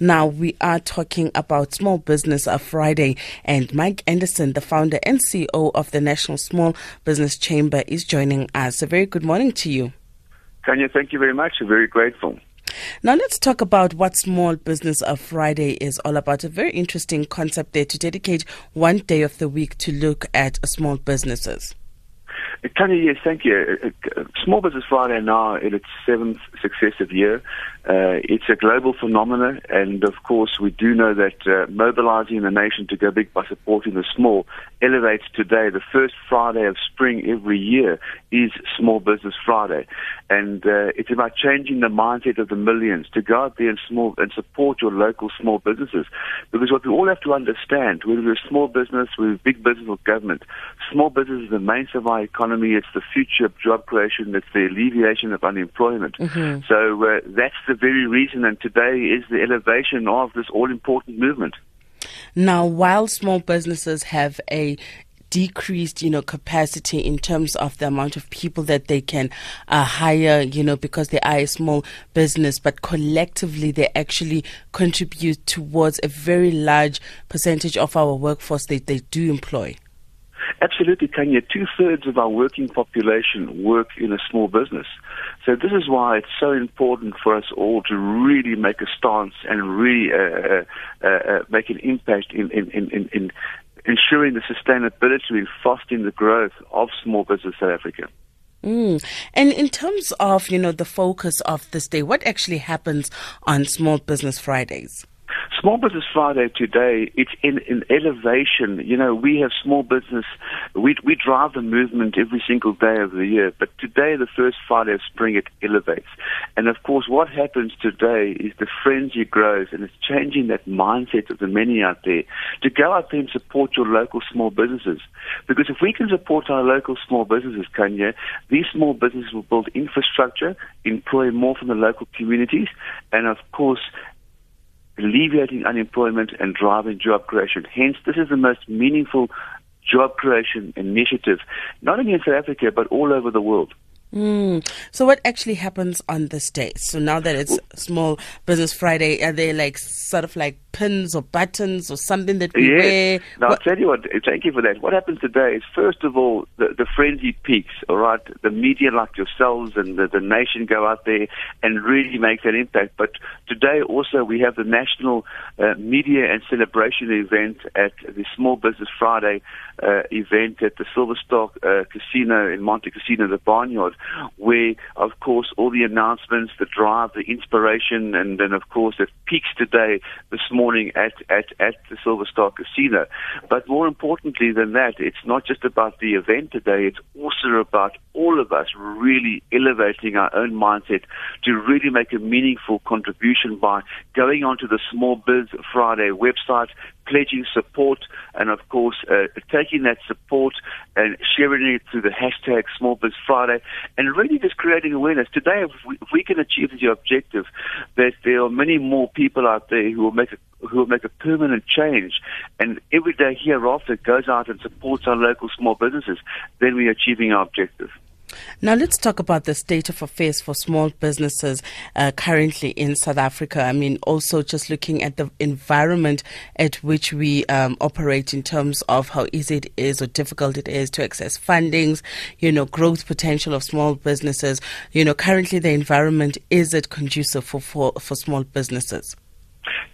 Now we are talking about Small Business of Friday, and Mike Anderson, the founder and CEO of the National Small Business Chamber, is joining us. A very good morning to you. Tanya, thank you very much. I'm very grateful. Now let's talk about what Small Business of Friday is all about. A very interesting concept there to dedicate one day of the week to look at small businesses. Tanya, yes, thank you. Uh, uh, Small Business Friday now in its seventh successive year. Uh, it's a global phenomenon, and of course, we do know that uh, mobilizing the nation to go big by supporting the small elevates today. The first Friday of spring every year is Small Business Friday, and uh, it's about changing the mindset of the millions to go out there and small and support your local small businesses. Because what we all have to understand, whether we're a small business, whether we're big business or government, small business is the main of our economy. It's the future of job creation. It's the alleviation of unemployment. Mm-hmm. So uh, that's the very reason, and today is the elevation of this all important movement. Now, while small businesses have a decreased, you know, capacity in terms of the amount of people that they can uh, hire, you know, because they are a small business, but collectively they actually contribute towards a very large percentage of our workforce that they do employ. Absolutely, Kanya. Two thirds of our working population work in a small business. So this is why it's so important for us all to really make a stance and really uh, uh, uh, make an impact in, in, in, in, ensuring the sustainability and fostering the growth of small business South Africa. Mm. And in terms of, you know, the focus of this day, what actually happens on Small Business Fridays? Small Business Friday today, it's in, in elevation. You know, we have small business, we, we drive the movement every single day of the year, but today, the first Friday of spring, it elevates. And of course, what happens today is the frenzy grows and it's changing that mindset of the many out there to go out there and support your local small businesses. Because if we can support our local small businesses, Kanya, these small businesses will build infrastructure, employ more from the local communities, and of course, alleviating unemployment and driving job creation. Hence, this is the most meaningful job creation initiative, not only in South Africa, but all over the world. Mm. So, what actually happens on this day? So, now that it's Small Business Friday, are they like sort of like pins or buttons or something that we yes. wear? Now, I'll tell you what, thank you for that. What happens today is, first of all, the, the frenzy peaks, all right? The media like yourselves and the, the nation go out there and really make that impact. But today also we have the national uh, media and celebration event at the Small Business Friday uh, event at the Silver Star uh, Casino in Montecasino, the Barnyard, where, of course, all the announcements, the drive, the inspiration, and then, of course, it peaks today the morning morning at, at, at the Silver Star Casino. But more importantly than that, it's not just about the event today, it's also about all of us really elevating our own mindset to really make a meaningful contribution by going onto the Small Biz Friday website, pledging support, and of course, uh, taking that support and sharing it through the hashtag Small Biz Friday, and really just creating awareness. Today, if we, if we can achieve the objective that there are many more people out there who will make a who will make a permanent change, and every day hereafter goes out and supports our local small businesses, then we're achieving our objective. Now, let's talk about the state of affairs for small businesses uh, currently in South Africa. I mean, also just looking at the environment at which we um, operate in terms of how easy it is or difficult it is to access fundings, you know, growth potential of small businesses. You know, currently the environment is it conducive for, for, for small businesses?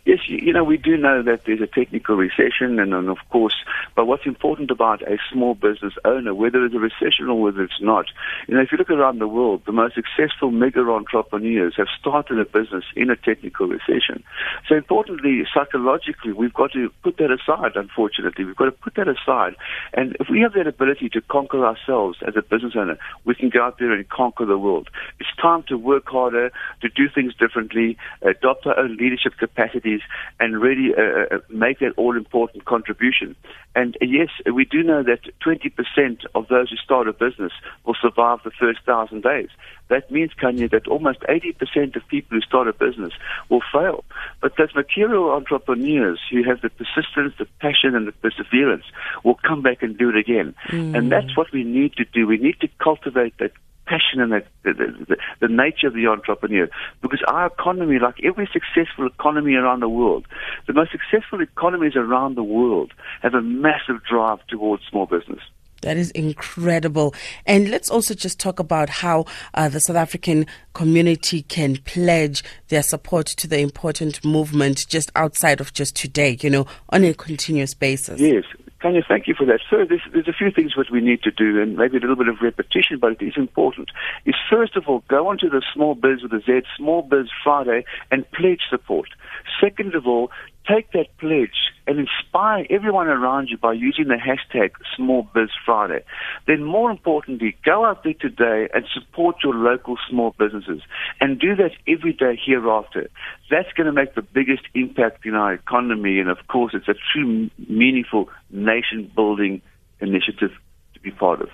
Yes, you know, we do know that there's a technical recession, and, and of course, but what's important about a small business owner, whether it's a recession or whether it's not, you know, if you look around the world, the most successful mega entrepreneurs have started a business in a technical recession. So importantly, psychologically, we've got to put that aside, unfortunately. We've got to put that aside. And if we have that ability to conquer ourselves as a business owner, we can go out there and conquer the world. It's time to work harder, to do things differently, adopt our own leadership capacity and really uh, uh, make that all important contribution. And uh, yes, we do know that 20% of those who start a business will survive the first thousand days. That means, Kanya, that almost 80% of people who start a business will fail. But those material entrepreneurs who have the persistence, the passion, and the perseverance will come back and do it again. Mm. And that's what we need to do. We need to cultivate that passion and that, the, the, the nature of the entrepreneur. Because our economy, like every successful economy around the world, the most successful economies around the world have a massive drive towards small business. That is incredible. And let's also just talk about how uh, the South African community can pledge their support to the important movement just outside of just today, you know, on a continuous basis. Yes. Tanya, thank you for that. So there's, there's, a few things that we need to do, and maybe a little bit of repetition, but it is important. Is first of all, go onto the Small Biz with a Z, Small Biz Friday, and pledge support. Second of all, take that pledge and inspire everyone around you by using the hashtag Small Biz Friday. Then more importantly, go out there today and support your local small businesses and do that every day hereafter. That's going to make the biggest impact in our economy and of course it's a true meaningful nation building initiative to be part of.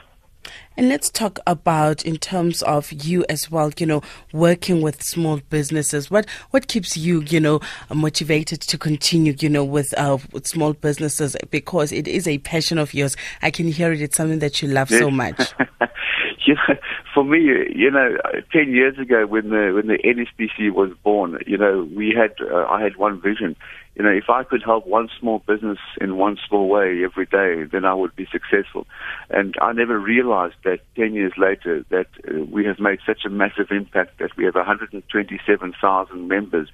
And let's talk about in terms of you as well, you know, working with small businesses. What what keeps you, you know, motivated to continue, you know, with uh, with small businesses because it is a passion of yours. I can hear it. It's something that you love so much. you know, for me, you know, ten years ago when the when the NSBC was born, you know, we had uh, I had one vision you know, if I could help one small business in one small way every day, then I would be successful. And I never realized that 10 years later that uh, we have made such a massive impact that we have 127,000 members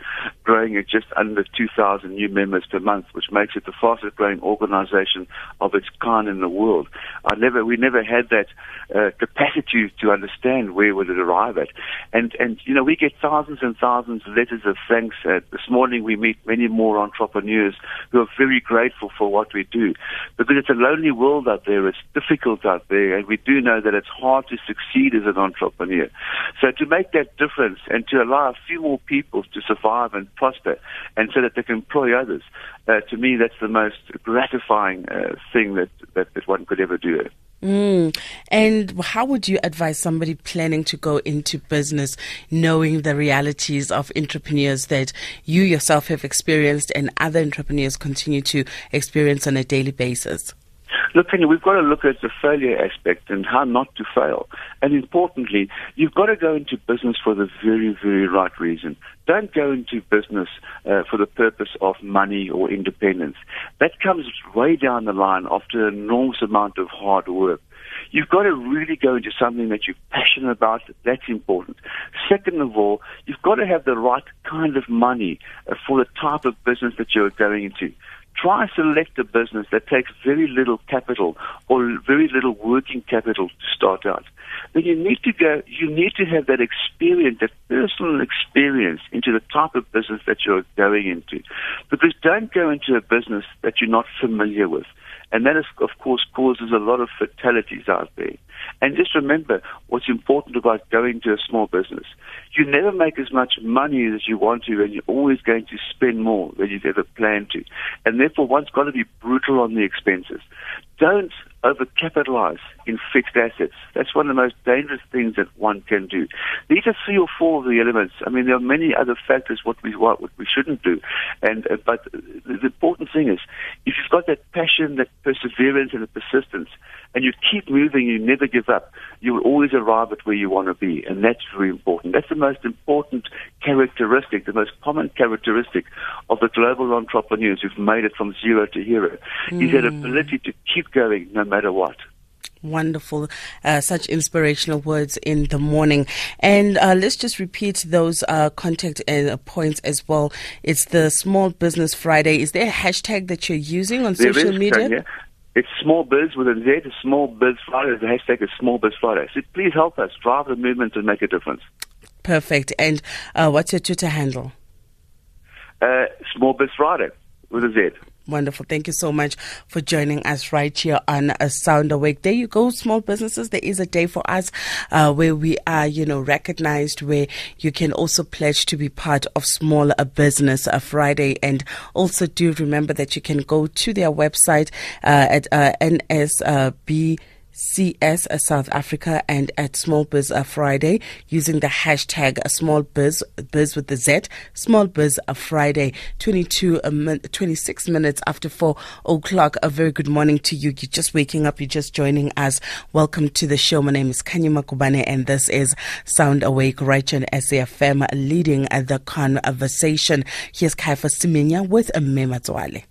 growing at just under 2,000 new members per month, which makes it the fastest growing organization of its kind in the world. I never, we never had that uh, capacity to understand where would it arrive at. And, and, you know, we get thousands and thousands of letters of thanks. Uh, this morning we meet many more entrepreneurs who are very grateful for what we do. Because it's a lonely world out there, it's difficult out there, and we do know that it's hard to succeed as an entrepreneur. So to make that difference and to allow a few more people to survive and prosper, and so that they can employ others, uh, to me that's the most gratifying uh, thing that, that, that one could ever do. Mm. And how would you advise somebody planning to go into business, knowing the realities of entrepreneurs that you yourself have experienced and other entrepreneurs continue to experience on a daily basis? Look, we've got to look at the failure aspect and how not to fail. And importantly, you've got to go into business for the very, very right reason. Don't go into business uh, for the purpose of money or independence. That comes way down the line after an enormous amount of hard work. You've got to really go into something that you're passionate about. That's important. Second of all, you've got to have the right kind of money uh, for the type of business that you're going into try select a business that takes very little capital or very little working capital to start out. Then you need to go, you need to have that experience, that personal experience into the type of business that you're going into. Because don't go into a business that you're not familiar with. And that, is, of course, causes a lot of fatalities out there. And just remember what's important about going to a small business. You never make as much money as you want to, and you're always going to spend more than you've ever planned to. And therefore, one's got to be brutal on the expenses. Don't overcapitalize in fixed assets. That's one of the most dangerous things that one can do. These are three or four of the elements. I mean, there are many other factors what we what, what we shouldn't do. And uh, but the important thing is, if you've got that passion, that perseverance, and the persistence, and you keep moving, you never give up, you will always arrive at where you want to be, and that's very important. That's the most important characteristic, the most common characteristic of the global entrepreneurs who've made it from zero to hero, mm. is that hmm. ability to keep going no matter what. Wonderful. Uh, such inspirational words in the morning. And uh, let's just repeat those uh, contact uh, points as well. It's the Small Business Friday. Is there a hashtag that you're using on there social media? Yeah. It's Small Biz with a Z. Small Biz Friday. The hashtag is Small Biz Friday. So please help us drive the movement and make a difference. Perfect. And uh, what's your Twitter handle? Uh, Small Biz Friday with a Z. Wonderful. Thank you so much for joining us right here on a Sound Awake. There you go, small businesses. There is a day for us uh, where we are, you know, recognized, where you can also pledge to be part of Small Business a Friday. And also do remember that you can go to their website uh, at uh, NSB CS South Africa and at Small Biz Friday using the hashtag Small Biz, Biz with the Z, Small Biz Friday, 22, uh, 26 minutes after 4 o'clock. A very good morning to you. You're just waking up, you're just joining us. Welcome to the show. My name is Kanya Makubane and this is Sound Awake right on SAFM leading the conversation. Here's Kaifa Siminya with Mema Zwale.